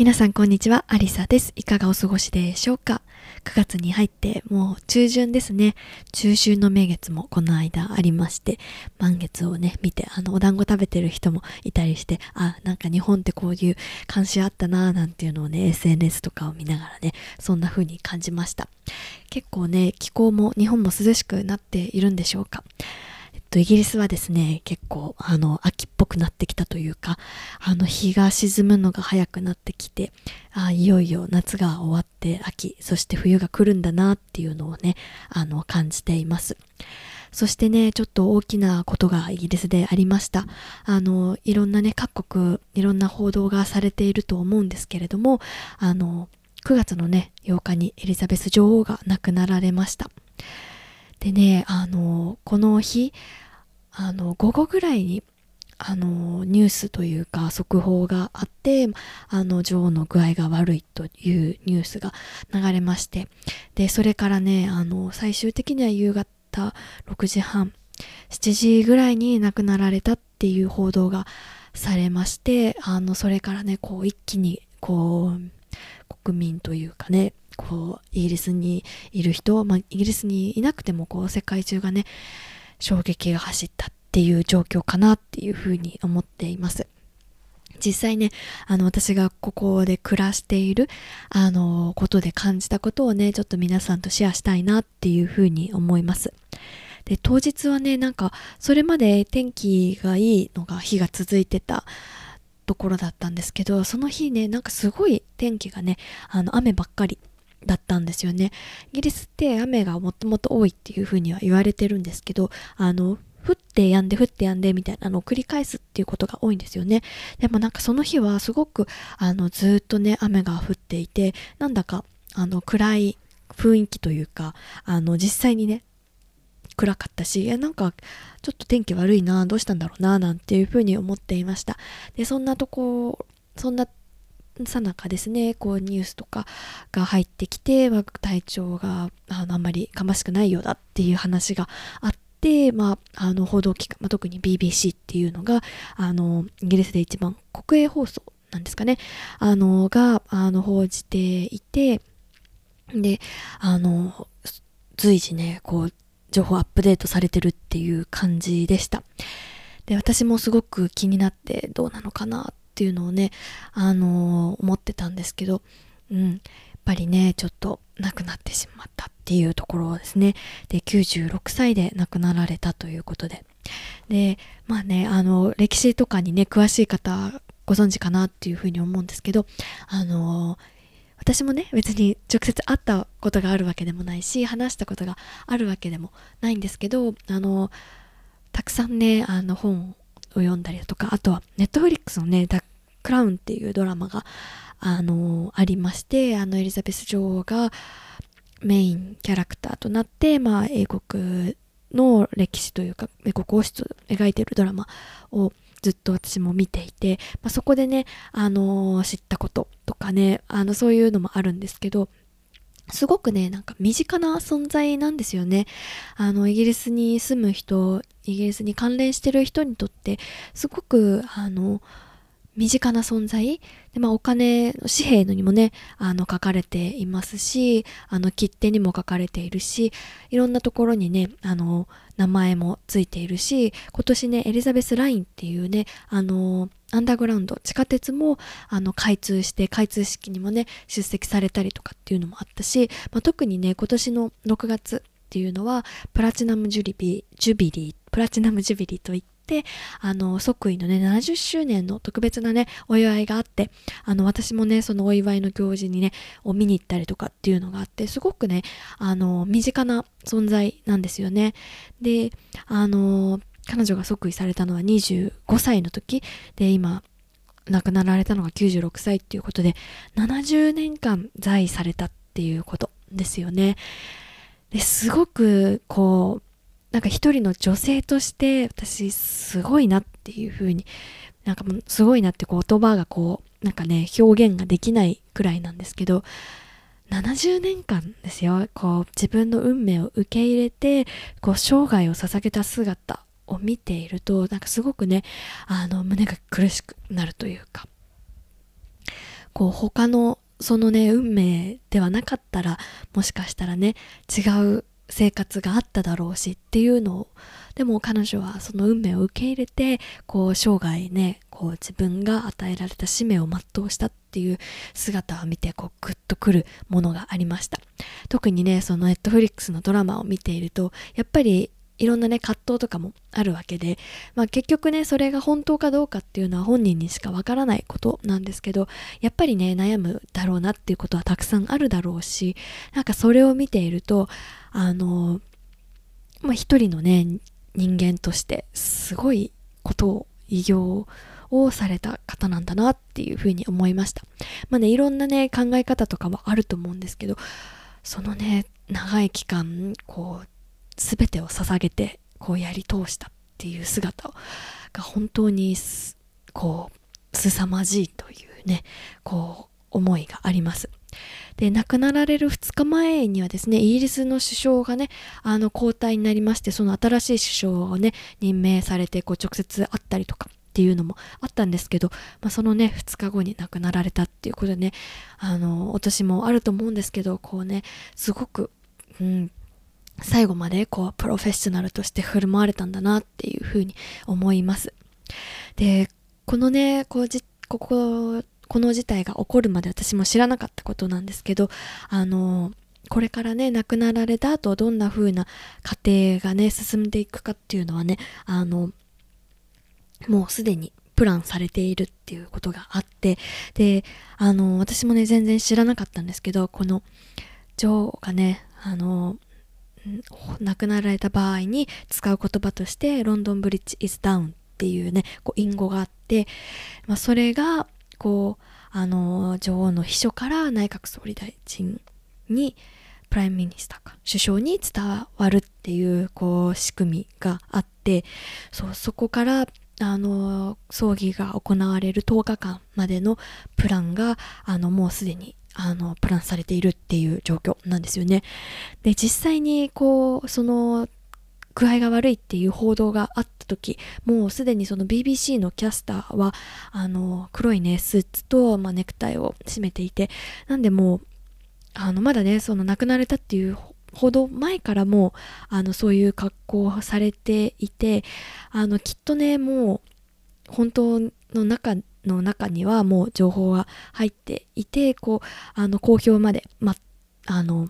皆さんこんにちは、アリサです。いかがお過ごしでしょうか ?9 月に入ってもう中旬ですね。中秋の名月もこの間ありまして、満月をね、見て、あの、お団子食べてる人もいたりして、あ、なんか日本ってこういう慣習あったなぁなんていうのをね、SNS とかを見ながらね、そんな風に感じました。結構ね、気候も日本も涼しくなっているんでしょうか？と、イギリスはですね、結構、あの、秋っぽくなってきたというか、あの、日が沈むのが早くなってきて、あいよいよ夏が終わって秋、そして冬が来るんだなっていうのをね、あの、感じています。そしてね、ちょっと大きなことがイギリスでありました。あの、いろんなね、各国、いろんな報道がされていると思うんですけれども、あの、9月のね、8日にエリザベス女王が亡くなられました。でね、あの、この日、あの、午後ぐらいに、あの、ニュースというか速報があって、あの、女王の具合が悪いというニュースが流れまして、で、それからね、あの、最終的には夕方6時半、7時ぐらいに亡くなられたっていう報道がされまして、あの、それからね、こう、一気に、こう、国民というかね、こう、イギリスにいる人、まあ、イギリスにいなくても、こう、世界中がね、衝撃が走ったっていう状況かなっていうふうに思っています。実際ね、あの、私がここで暮らしている、あの、ことで感じたことをね、ちょっと皆さんとシェアしたいなっていうふうに思います。で、当日はね、なんか、それまで天気がいいのが日が続いてたところだったんですけど、その日ね、なんかすごい天気がね、あの、雨ばっかりだったんですよね。イギリスって雨がもともと多いっていうふうには言われてるんですけど、あの、降ってやんで降ってやんでみたいなのを繰り返すっていうことが多いんですよね。でもなんかその日はすごくあのずっとね雨が降っていてなんだかあの暗い雰囲気というかあの実際にね暗かったし、え、なんかちょっと天気悪いな、どうしたんだろうな、なんていうふうに思っていました。で、そんなとこ、そんなさなかですねこうニュースとかが入ってきて、まあ、体調があのあんまりかましくないようだっていう話があって、まあ、あの報道機関、まあ、特に BBC っていうのがあのイギリスで一番国営放送なんですかね。あのがあの報じていてであの随時ねこう情報アップデートされてるっていう感じでした。で私もすごく気になってどうなのかなっていうのをね、あのー、思ってたんですけど、うん、やっぱりね、ちょっと亡くなってしまったっていうところですね。で、96歳で亡くなられたということで。で、まあね、あの、歴史とかにね、詳しい方ご存知かなっていうふうに思うんですけど、あのー私もね別に直接会ったことがあるわけでもないし話したことがあるわけでもないんですけどあのたくさんねあの本を読んだりだとかあとはネットフリックスのねクラウンっていうドラマが、あのありまして、あの、エリザベス女王がメインキャラクターとなって、まあ、英国の歴史というか、英国王室を描いているドラマをずっと私も見ていて、まあ、そこでね、あの知ったこととかね、あの、そういうのもあるんですけど、すごくね、なんか身近な存在なんですよね。あの、イギリスに住む人、イギリスに関連してる人にとって、すごく、あの、身近な存在。で、まあ、お金の紙幣にもねあの書かれていますしあの切手にも書かれているしいろんなところにねあの名前もついているし今年ねエリザベスラインっていうねあのアンダーグラウンド地下鉄もあの開通して開通式にもね出席されたりとかっていうのもあったし、まあ、特にね今年の6月っていうのはプラチナムジュリビジュビリープラチナムジュビリーといってで、あの、即位のね、70周年の特別なね、お祝いがあって、あの、私もね、そのお祝いの行事にね、を見に行ったりとかっていうのがあって、すごくね、あの、身近な存在なんですよね。で、あの、彼女が即位されたのは25歳の時で、今、亡くなられたのが96歳っていうことで、70年間在位されたっていうことですよね。ですごく、こう、なんか一人の女性として私すごいなっていう風になんかもうすごいなって言葉がこうなんかね表現ができないくらいなんですけど70年間ですよ。こう自分の運命を受け入れてこう生涯を捧げた姿を見ているとなんかすごくねあの胸が苦しくなるというかこう他のそのね運命ではなかったらもしかしたらね違う生活があっただろうしっていうのをでも彼女はその運命を受け入れてこう生涯ねこう自分が与えられた使命を全うしたっていう姿を見てこうグッとくるものがありました。特にねそのネットフリックスのドラマを見ているとやっぱりいろんなね葛藤とかもあるわけで、まあ、結局ねそれが本当かどうかっていうのは本人にしかわからないことなんですけどやっぱりね悩むだろうなっていうことはたくさんあるだろうしなんかそれを見ているとあのまあ一人のね人間としてすごいことを偉業をされた方なんだなっていうふうに思いました。まあねいろんなね考え方とかはあると思うんですけどそのね長い期間こう全てを捧げてこうやり通したっていう姿が本当にこう凄まじいというねこう思いがあります。で亡くなられる2日前にはですねイギリスの首相がねあの交代になりましてその新しい首相をね任命されてこう直接会ったりとかっていうのもあったんですけど、まあ、そのね2日後に亡くなられたっていうことでねあのお年もあると思うんですけどこうねすごく、うん、最後までこうプロフェッショナルとして振る舞われたんだなっていうふうに思います。で、このね、こうじここ、この事態が起こるまで私も知らなかったことなんですけど、あの、これからね、亡くなられた後、どんな風な家庭がね、進んでいくかっていうのはね、あの、もうすでにプランされているっていうことがあって、で、あの、私もね、全然知らなかったんですけど、この女王がね、あの、亡くなられた場合に使う言葉としてロンドンブリッジ is down っていうねこう隠語があって、まあ、それがこうあの女王の秘書から内閣総理大臣に Prime Ministerか首相に伝わるっていうこう仕組みがあってそうそこからあの葬儀が行われる10日間までのプランがあのもうすでにあのプランされているっていう状況なんですよね。で実際にこうその具合が悪いっていう報道があった時もうすでにその BBC のキャスターはあの黒いねスーツと、まあ、ネクタイを締めていてなんでもうあのまだねその亡くなれたっていうほど前からもあのそういう格好をされていてあのきっとねもう本当の中の中にはもう情報が入っていてこうあの公表まで、ま、あの、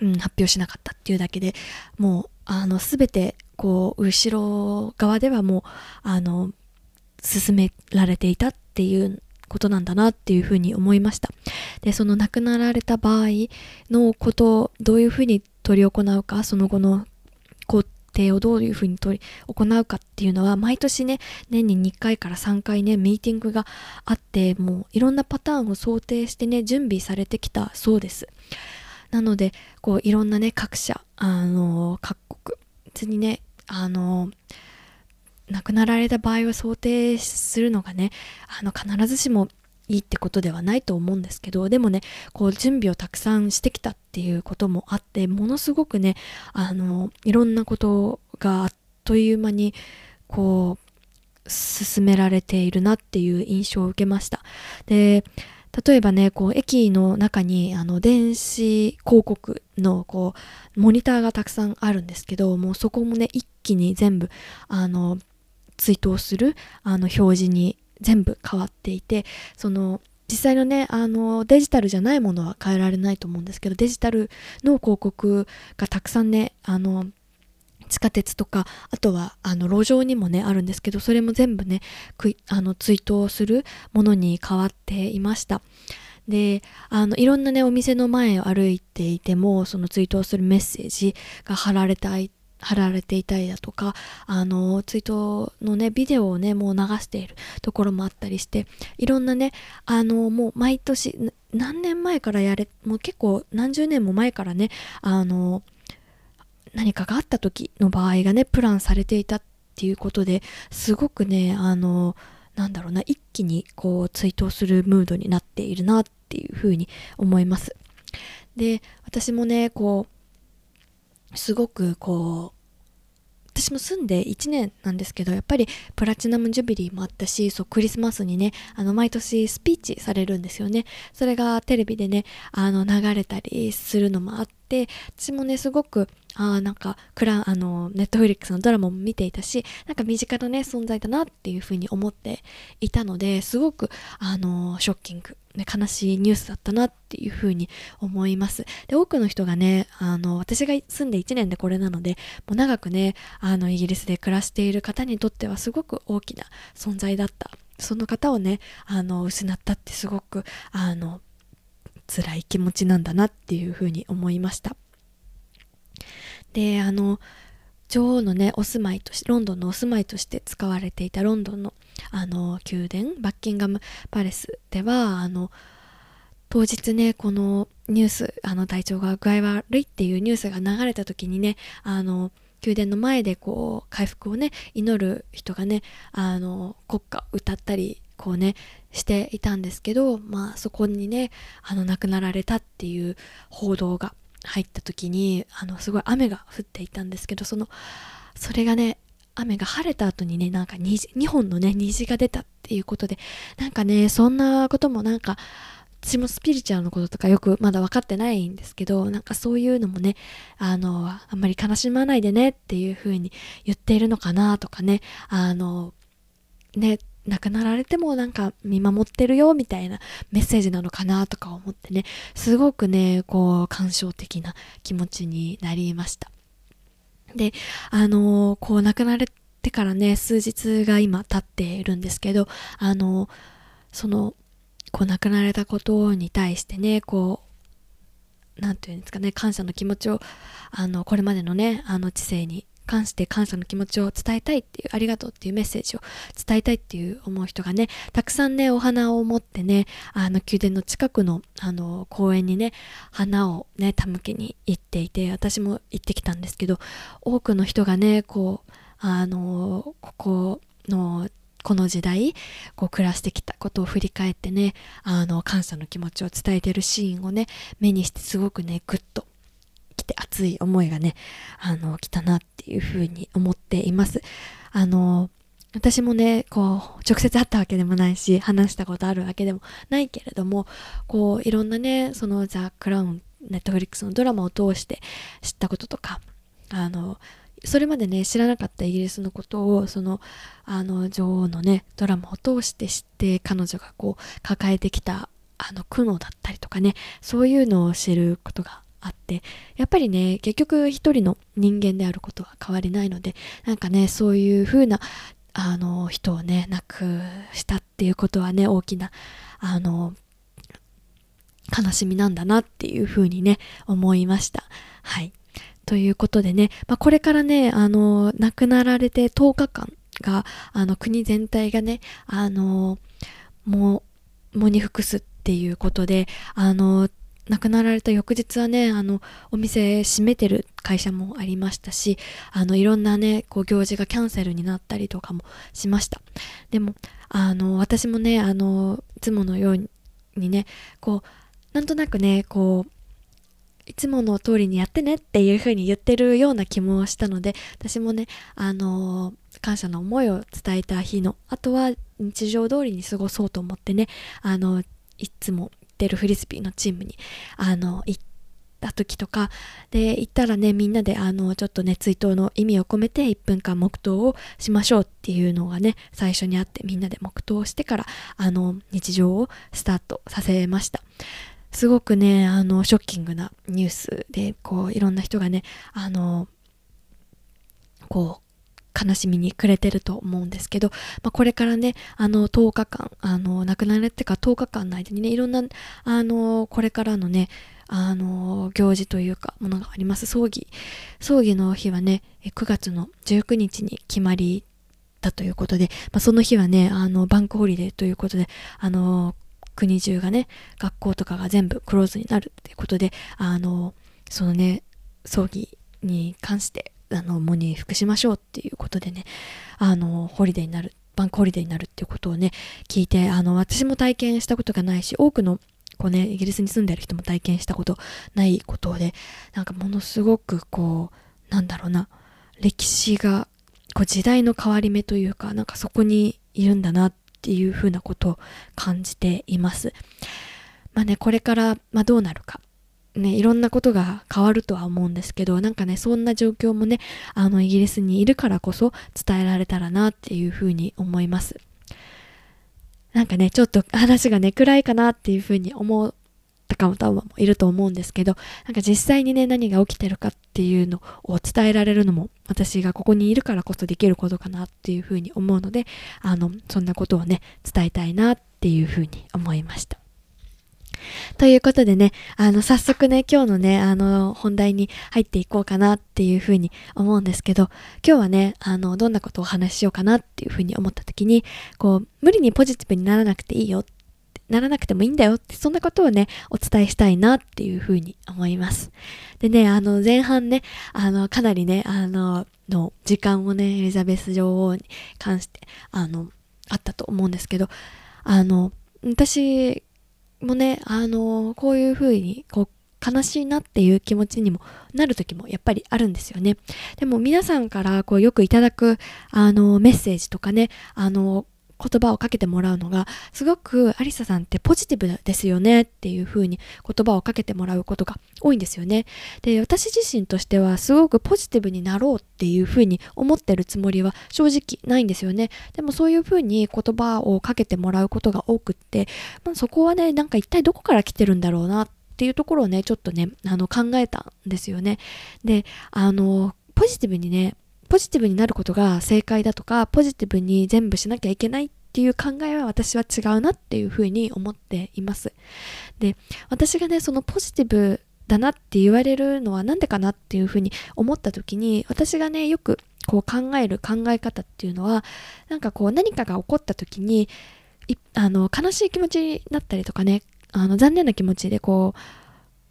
うん、発表しなかったっていうだけでもうあの全てこう後ろ側ではもうあの進められていたっていうことなんだなっていうふうに思いました。でその亡くなられた場合のことをどういうふうに執り行うかその後の定をどういうふうに取り行うかっていうのは毎年ね年に2回から3回ねミーティングがあってもういろんなパターンを想定してね準備されてきたそうです。なのでこういろんなね各社あの各国別にねあの亡くなられた場合を想定するのがねあの必ずしもいいってことではないと思うんですけどでもねこう準備をたくさんしてきたっていうこともあってものすごくねあのいろんなことがあっという間にこう進められているなっていう印象を受けました。で例えばねこう駅の中にあの電子広告のこうモニターがたくさんあるんですけどもうそこもね一気に全部あの追悼するあの表示に全部変わっていてその実際のねあのデジタルじゃないものは変えられないと思うんですけどデジタルの広告がたくさんねあの地下鉄とかあとはあの路上にもねあるんですけどそれも全部ねあの追悼するものに変わっていました。であのいろんなねお店の前を歩いていてもその追悼するメッセージが貼られて貼られていたりだとか、あの、ツイートのね、ビデオをね、もう流しているところもあったりして、いろんなね、あの、もう毎年、何年前からやれ、もう結構何十年も前からね、あの、何かがあった時の場合がね、プランされていたっていうことですごくね、あの、なんだろうな、一気にこう追悼するムードになっているなっていうふうに思います。で、私もね、こう、すごくこう、私も住んで1年なんですけど、やっぱりプラチナムジュビリーもあったし、そう、クリスマスにね、あの、毎年スピーチされるんですよね。それがテレビでね、あの、流れたりするのもあって、私もね、すごく、あ、なんか、クラあの、ネットフリックスのドラマも見ていたし、なんか身近なね、存在だなっていうふうに思っていたので、すごく、あの、ショッキング、ね、悲しいニュースだったなっていうふうに思います。で、多くの人がね、あの、私が住んで1年でこれなので、もう長くね、あの、イギリスで暮らしている方にとってはすごく大きな存在だった。その方をね、あの、失ったってすごく、あの、辛い気持ちなんだなっていうふうに思いました。であの女王のねお住まいとしてロンドンのお住まいとして使われていたロンドンのあの宮殿バッキンガムパレスではあの当日ねこのニュースあの体調が具合悪いっていうニュースが流れた時にねあの宮殿の前でこう回復をね祈る人がねあの国歌歌ったりこうねしていたんですけどまあそこにねあの亡くなられたっていう報道が入った時にあのすごい雨が降っていたんですけどそのそれがね雨が晴れた後にねなんか虹2本のね虹が出たっていうことでなんかねそんなこともなんか私もスピリチュアルのこととかよくまだ分かってないんですけどなんかそういうのもねあのあんまり悲しまないでねっていう風に言っているのかなとかねあのね亡くなられてもなんか見守ってるよみたいなメッセージなのかなとか思ってね、すごくね、こう感傷的な気持ちになりました。で、あのー、こう亡くなられてからね、数日が今経っているんですけど、あのー、その、こう亡くなられたことに対してね、こう、なんていうんですかね、感謝の気持ちを、あの、これまでのね、あの知性に関して感謝の気持ちを伝えたいっていう、ありがとうっていうメッセージを伝えたいっていう思う人がね、たくさんね、お花を持ってね、あの、宮殿の近くの、あの、公園にね、花をね、手向けに行っていて、私も行ってきたんですけど、多くの人がね、こう、あの、ここの、この時代、こう暮らしてきたことを振り返ってね、あの、感謝の気持ちを伝えてるシーンをね、目にしてすごくね、ぐっと来て熱い思いがね、あの、来たなっていうふうに思っています。あの、私もね、こう、直接会ったわけでもないし、話したことあるわけでもないけれども、こう、いろんなね、そのザ・クラウン、ネットフリックスのドラマを通して知ったこととか、あの、それまでね、知らなかったイギリスのことを、その、あの、女王のね、ドラマを通して知って、彼女がこう、抱えてきた、あの、苦悩だったりとかね、そういうのを知ることがあってやっぱりね結局一人の人間であることは変わりないのでなんかねそういう風なあの人をね亡くしたっていうことはね大きなあの悲しみなんだなっていう風にね思いました。はい。ということでね、まあ、これからねあの亡くなられて10日間があの国全体がねあのもう喪に服すっていうことであの亡くなられた翌日はね、あの、お店閉めてる会社もありましたし、あの、いろんなね、こう、行事がキャンセルになったりとかもしました。でも、あの、私もね、あの、いつものようにね、こう、なんとなくね、こう、いつもの通りにやってねっていう風に言ってるような気もしたので、私もね、あの感謝の思いを伝えた日の、あとは日常通りに過ごそうと思ってね、あの、いつもってるフリスビーのチームに、あの、行った時とか、で、行ったらね、みんなで、あの、ちょっとね、追悼の意味を込めて1分間黙祷をしましょうっていうのがね、最初にあって、みんなで黙祷をしてから、あの、日常をスタートさせました。すごくね、あの、ショッキングなニュースで、こう、いろんな人がね、あの、こう、悲しみに暮れてると思うんですけど、まあ、これからね、あの、10日間、あの、亡くなられてから10日間の間にね、いろんな、あの、これからのね、あの、行事というか、ものがあります。葬儀。葬儀の日はね、9月の19日に決まりだということで、まあ、その日はね、あの、バンクホリデーということで、あの、国中がね、学校とかが全部クローズになるっていうことで、あの、そのね、葬儀に関して、あの、喪に服しましょうっていうことでね、あの、ホリデーになる、 bank holiday になるっていうことをね、聞いて、あの、私も体験したことがないし、多くのこうね、イギリスに住んでる人も体験したことないことで、なんかものすごくこう、なんだろうな、歴史が、こう時代の変わり目というか、なんかそこにいるんだなっていうふうなことを感じています。まあね、これから、まあ、どうなるか。ね、いろんなことが変わるとは思うんですけど、なんかね、そんな状況もね、あの、イギリスにいるからこそ伝えられたらなっていうふうに思います。なんかね、ちょっと話がね、暗いかなっていうふうに思った方もいると思うんですけど、なんか実際にね、何が起きてるかっていうのを伝えられるのも、私がここにいるからこそできることかなっていうふうに思うので、あの、そんなことをね、伝えたいなっていうふうに思いました。ということでね、あの、早速ね、今日のね、あの、本題に入っていこうかなっていうふうに思うんですけど、今日はね、あの、どんなことをお話ししようかなっていうふうに思った時に、こう、無理にポジティブにならなくていいよならなくてもいいんだよって、そんなことをね、お伝えしたいなっていうふうに思います。でね、あの、前半ね、あの、かなりね、あの、の時間をね、エリザベス女王に関して、あの、あったと思うんですけど、あの、私もね、あの、こういう風に、こう、悲しいなっていう気持ちにもなる時もやっぱりあるんですよね。でも皆さんからこうよくいただくあのメッセージとかね、あの言葉をかけてもらうのが、すごくアリサさんってポジティブですよねっていう風に言葉をかけてもらうことが多いんですよね。で、私自身としてはすごくポジティブになろうっていう風に思ってるつもりは正直ないんですよね。でもそういう風に言葉をかけてもらうことが多くって、まあ、そこはね、なんか一体どこから来てるんだろうなっていうところをね、ちょっとね、あの考えたんですよね。で、あの、ポジティブにね、ポジティブになることが正解だとか、ポジティブに全部しなきゃいけないっっていう考えは私は違うなっていうふうに思っています。で、私がね、そのポジティブだなって言われるのはなんでかなっていうふうに思った時に、私がね、よくこう考える考え方っていうのは、なんかこう何かが起こった時に、あの悲しい気持ちになったりとかね、あの残念な気持ちでこ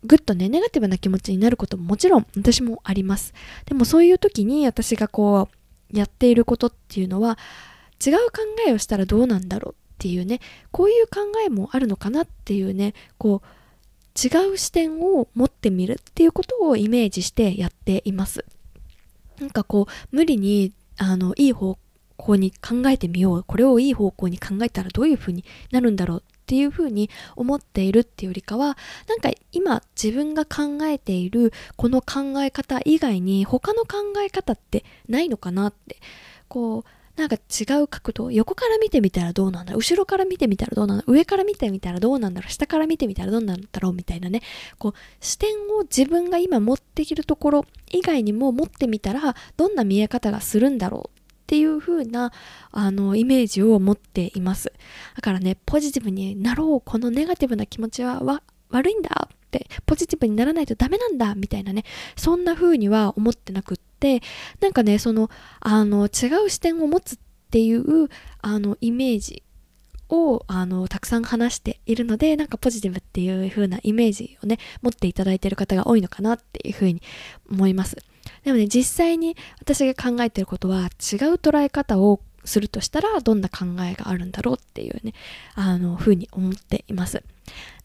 う、ぐっとね、ネガティブな気持ちになることももちろん私もあります。でもそういう時に私がこう、やっていることっていうのは、違う考えをしたらどうなんだろうっていうね、こういう考えもあるのかなっていうね、こう、違う視点を持ってみるっていうことをイメージしてやっています。なんかこう、無理に、あの、いい方向に考えてみよう。これをいい方向に考えたらどういう風になるんだろうっていう風に思っているっていうよりかはなんか今自分が考えているこの考え方以外に他の考え方ってないのかなってこうなんか違う角度横から見てみたらどうなんだろう後ろから見てみたらどうなんだろう上から見てみたらどうなんだろう下から見てみたらどうなんだろうみたいなねこう視点を自分が今持っているところ以外にも持ってみたらどんな見え方がするんだろうっていう風なあのイメージを持っています。だからねポジティブになろうこのネガティブな気持ちは悪いんだってポジティブにならないとダメなんだみたいなねそんな風には思ってなくって。なんかねそのあの違う視点を持つっていうあのイメージをあのたくさん話しているのでなんかポジティブっていう風なイメージをね持っていただいてる方が多いのかなっていう風に思いますでもね、実際に私が考えてることは違う捉え方をするとしたらどんな考えがあるんだろうっていうね、あの、ふうに思っています。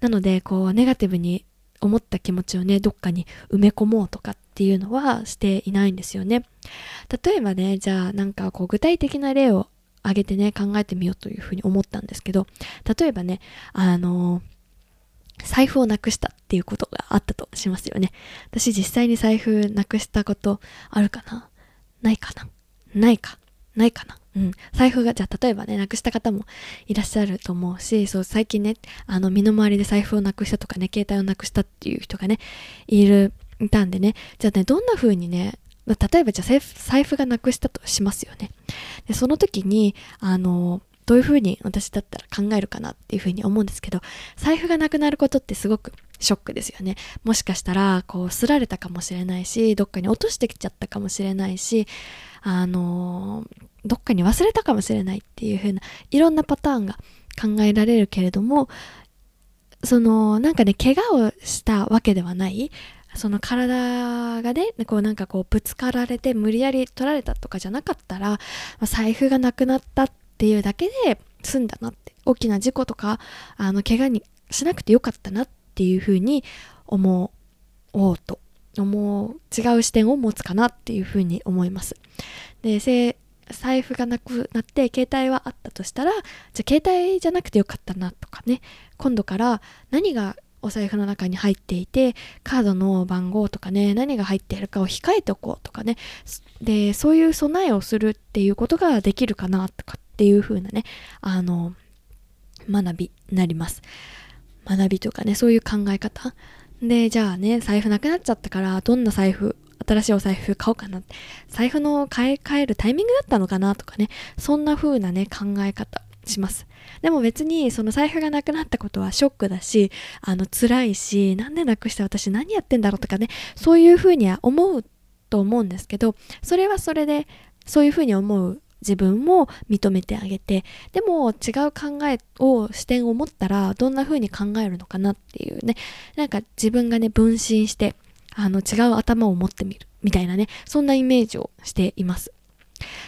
なので、こう、ネガティブに思った気持ちをね、どっかに埋め込もうとかっていうのはしていないんですよね。例えばね、じゃあなんかこう具体的な例を挙げてね、考えてみようというふうに思ったんですけど、例えばね、あの財布をなくしたっていうことがあったとしますよね。私実際に財布なくしたことあるかな？ないかな？ないかないかな？うん。財布が、じゃあ例えばね、なくした方もいらっしゃると思うし、そう、最近ね、あの、身の回りで財布をなくしたとかね、携帯をなくしたっていう人がね、いる、いたんでね、じゃあね、どんな風にね、例えばじゃあ財布がなくしたとしますよね。で、その時に、あの、どういうふうに私だったら考えるかなっていうふうに思うんですけど、財布がなくなることってすごくショックですよね。もしかしたら、こう、すられたかもしれないし、どっかに落としてきちゃったかもしれないし、あのー、どっかに忘れたかもしれないっていうふうな、いろんなパターンが考えられるけれども、その、なんかね、怪我をしたわけではない、その体がね、こうなんかこうぶつかられて無理やり取られたとかじゃなかったら、まあ、財布がなくなったってっていうだけで済んだなって、大きな事故とか、あの、怪我にしなくてよかったなっていうふうに思おうと、思う、違う視点を持つかなっていうふうに思います。で、財布がなくなって携帯はあったとしたらじゃあ携帯じゃなくてよかったなとかね今度から何がお財布の中に入っていてカードの番号とかね何が入っているかを控えておこうとかね。でそういう備えをするっていうことができるかなとかっていう風なねあの学びになります。学びとかねそういう考え方。でじゃあね財布なくなっちゃったからどんな財布新しいお財布買おうかな。財布の買い替えるタイミングだったのかなとかねそんな風なね考え方。します。でも別にその財布がなくなったことはショックだしあの辛いしなんでなくして私何やってんだろうとかねそういう風には思うと思うんですけどそれはそれでそういう風に思う自分も認めてあげてでも違う考えを視点を持ったらどんな風に考えるのかなっていうねなんか自分がね分身してあの違う頭を持ってみるみたいなねそんなイメージをしています。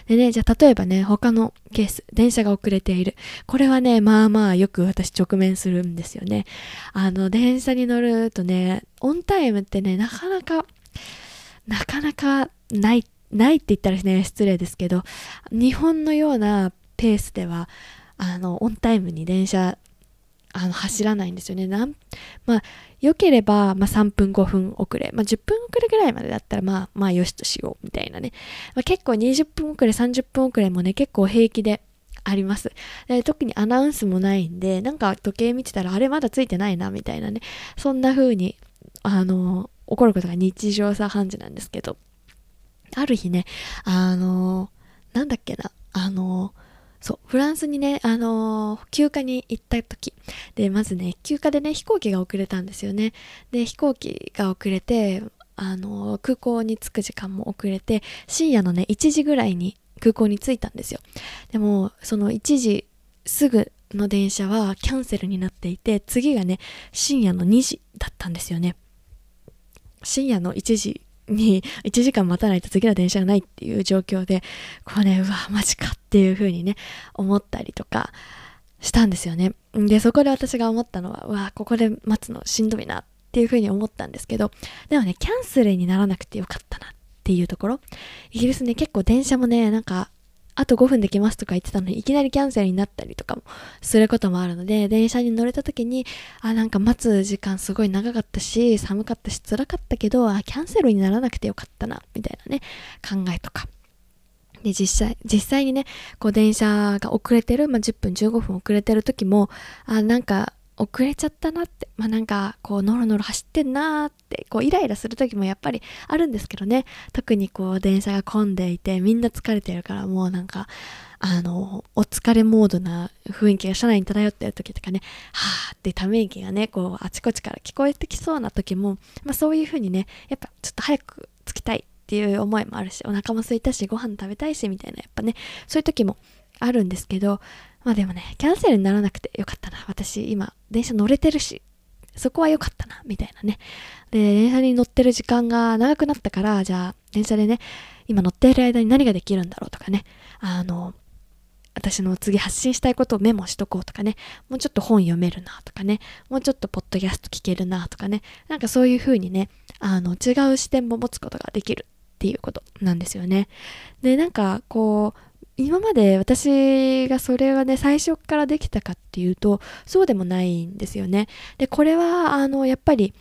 でね、じゃあ例えばね、他のケース、電車が遅れている。これはね、まあまあよく私直面するんですよね。あの、電車に乗るとね、オンタイムってね、なかなか、なかなかない、ないって言ったらね、失礼ですけど、日本のようなペースでは、あの、オンタイムに電車あの走らないんですよね。なんまあ、良ければ、まあ、3分5分遅れ、まあ、10分遅れぐらいまでだったら、まあ、まあ、よしとしようみたいなね。まあ、結構20分遅れ、30分遅れもね、結構平気であります。で特にアナウンスもないんで、なんか時計見てたら、あれまだついてないな、みたいなね。そんな風に、あの、起こることが日常茶飯事なんですけど、ある日ね、あの、なんだっけな、あの、そう、フランスにね、あのー、休暇に行った時。で、まずね、休暇でね、飛行機が遅れたんですよね。で、飛行機が遅れて、あのー、空港に着く時間も遅れて、深夜のね、1時ぐらいに空港に着いたんですよ。でも、その1時すぐの電車はキャンセルになっていて、次がね、深夜の2時だったんですよね。深夜の1時に1時間待たないと次の電車がないっていう状況で、こうね、うわ、マジかっていう風にね、思ったりとかしたんですよね。で、そこで私が思ったのは、うわ、ここで待つのしんどいなっていう風に思ったんですけど、でもね、キャンセルにならなくてよかったなっていうところ。イギリスね、結構電車もね、なんかあと5分できますとか言ってたのに、いきなりキャンセルになったりとかもすることもあるので、電車に乗れた時に、あ、なんか待つ時間すごい長かったし、寒かったし、辛かったけど、あ、キャンセルにならなくてよかったな、みたいなね、考えとか。で、実際、実際にね、こう電車が遅れてる、まあ、10分、15分遅れてる時も、あ、なんか、遅れちゃったなって、まあなんかこうノロノロ走ってんなーってこうイライラする時もやっぱりあるんですけどね。特にこう電車が混んでいてみんな疲れてるからもうなんかあのお疲れモードな雰囲気が車内に漂ってる時とかねはーってため息がねこうあちこちから聞こえてきそうな時も、まあ、そういう風にねやっぱちょっと早く着きたいっていう思いもあるしお腹も空いたしご飯食べたいしみたいなやっぱねそういう時もあるんですけどまあでもね、キャンセルにならなくてよかったな。私今、電車乗れてるし、そこは良かったな、みたいなね。で、電車に乗ってる時間が長くなったから、じゃあ、電車でね、今乗っている間に何ができるんだろうとかね。あの、私の次発信したいことをメモしとこうとかね。もうちょっと本読めるなとかね。もうちょっとポッドキャスト聞けるなとかね。なんかそういう風にね、あの、違う視点も持つことができるっていうことなんですよね。で、なんかこう、今まで私がそれがね、最初からできたかっていうと、そうでもないんですよね。で、これは、あの、やっぱり、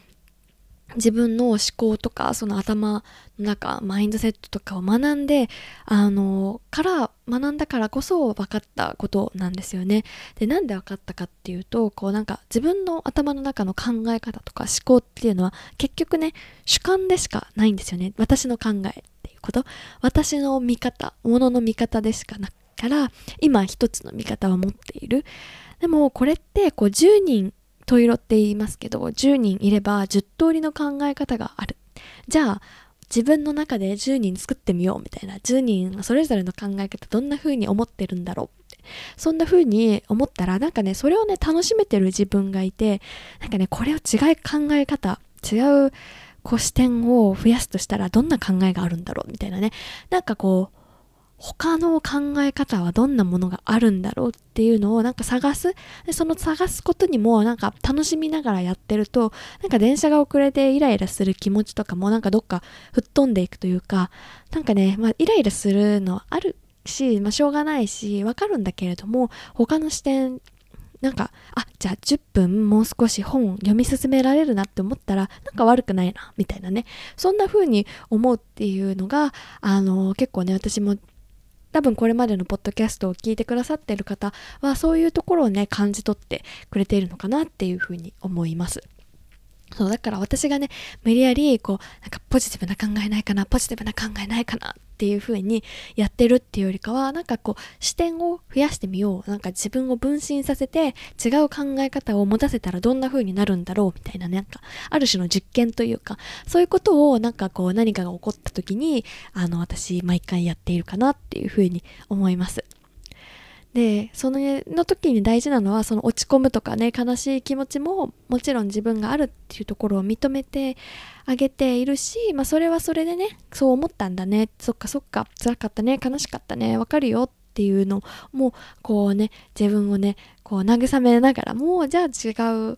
自分の思考とか、その頭の中、マインドセットとかを学んで、あの、から学んだからこそ分かったことなんですよね。で、なんで分かったかっていうと、こうなんか自分の頭の中の考え方とか思考っていうのは結局ね、主観でしかないんですよね。私の考え。こと。私の見方ものの見方でしかなから今一つの見方を持っている。でもこれってこう10人十色って言いますけど10人いれば10通りの考え方がある。じゃあ自分の中で10人作ってみようみたいな10人それぞれの考え方どんな風に思ってるんだろうって。そんな風に思ったらなんかねそれをね楽しめてる自分がいてなんかねこれを違い考え方違うこう視点を増やすとしたらどんな考えがあるんだろうみたいなね。なんかこう他の考え方はどんなものがあるんだろうっていうのをなんか探す。でその探すことにもなんか楽しみながらやってるとなんか電車が遅れてイライラする気持ちとかもなんかどっか吹っ飛んでいくというかなんかね、まあ、イライラするのはあるし、まあ、しょうがないしわかるんだけれども他の視点なんか、あ、じゃあ10分もう少し本読み進められるなって思ったら、なんか悪くないな、みたいなね。そんな風に思うっていうのが、あの、結構ね、私も多分これまでのポッドキャストを聞いてくださってる方はそういうところをね感じ取ってくれているのかなっていうふうに思います。そうだから私がね無理やりこうなんかポジティブな考えないかなポジティブな考えないかなっっていう風にやってるっていうよりかはなんかこう視点を増やしてみようなんか自分を分身させて違う考え方を持たせたらどんな風になるんだろうみたいなねなんかある種の実験というかそういうことをなんかこう何かが起こった時にあの私毎回やっているかなっていう風に思います。でそのの時に大事なのはその落ち込むとかね悲しい気持ちももちろん自分があるっていうところを認めてあげているし、まあ、それはそれでねそう思ったんだねそっかそっか辛かったね悲しかったねわかるよっていうのもこうね自分をねこう慰めながらもうじゃあ違う考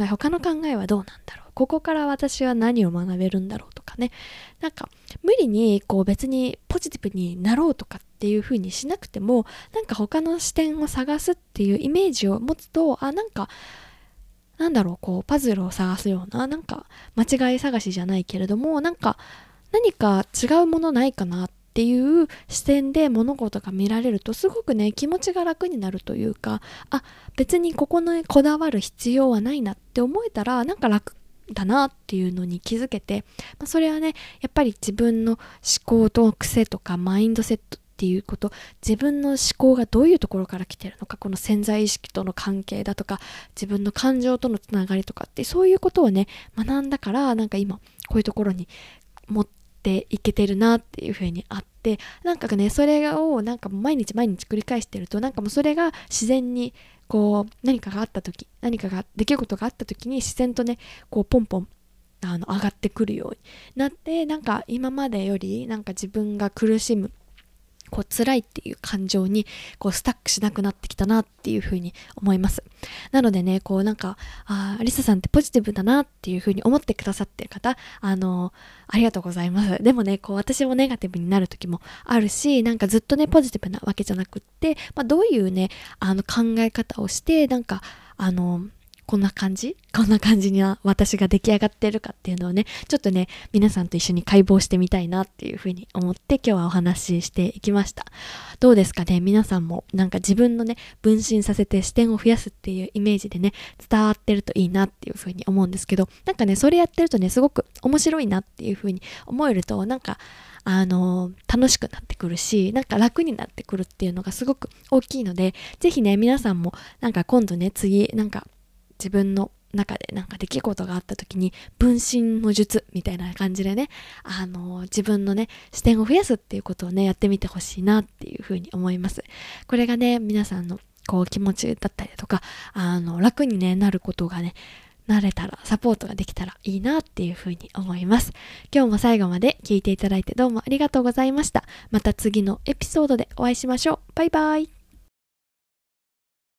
え他の考えはどうなんだろうここから私は何を学べるんだろうとかねなんか無理にこう別にポジティブになろうとかっていう風にしなくてもなんか他の視点を探すっていうイメージを持つとあなんかなんだろうこうパズルを探すようななんか間違い探しじゃないけれどもなんか何か違うものないかなっていう視点で物事が見られるとすごくね気持ちが楽になるというかあ別にここのこだわる必要はないなって思えたらなんか楽だなっていうのに気づけて、まあ、それはねやっぱり自分の思考と癖とかマインドセットっていうこと自分の思考がどういうところから来てるのかこの潜在意識との関係だとか自分の感情とのつながりとかってそういうことをね学んだからなんか今こういうところに持っていけてるなっていうふうにあってなんかねそれをなんか毎日毎日繰り返してるとなんかもうそれが自然にこう何かがあった時何かが出来事があった時に自然とねこうポンポンあの上がってくるようになってなんか今までよりなんか自分が苦しむこう辛いっていう感情にこうスタックしなくなってきたなっていうふうに思います。なのでね、こうなんか、ああ、リサさんってポジティブだなっていうふうに思ってくださってる方、あの、ありがとうございます。でもね、こう私もネガティブになる時もあるし、なんかずっとね、ポジティブなわけじゃなくって、まあどういうね、あの考え方をして、なんか、あの、こんな感じ？こんな感じには私が出来上がってるかっていうのをね、ちょっとね、皆さんと一緒に解剖してみたいなっていうふうに思って今日はお話ししていきました。どうですかね？皆さんもなんか自分のね、分身させて視点を増やすっていうイメージでね、伝わってるといいなっていうふうに思うんですけど、なんかね、それやってるとね、すごく面白いなっていうふうに思えると、なんか、あの楽しくなってくるし、なんか楽になってくるっていうのがすごく大きいので、ぜひね、皆さんもなんか今度ね、次、なんか自分の中でなんか出来事があった時に分身の術みたいな感じでね、あの自分のね、視点を増やすっていうことをね、やってみてほしいなっていうふうに思います。これがね、皆さんのこう気持ちだったりとか、あの、楽にね、なることがね、なれたら、サポートができたらいいなっていうふうに思います。今日も最後まで聞いていただいてどうもありがとうございました。また次のエピソードでお会いしましょう。バイバイ。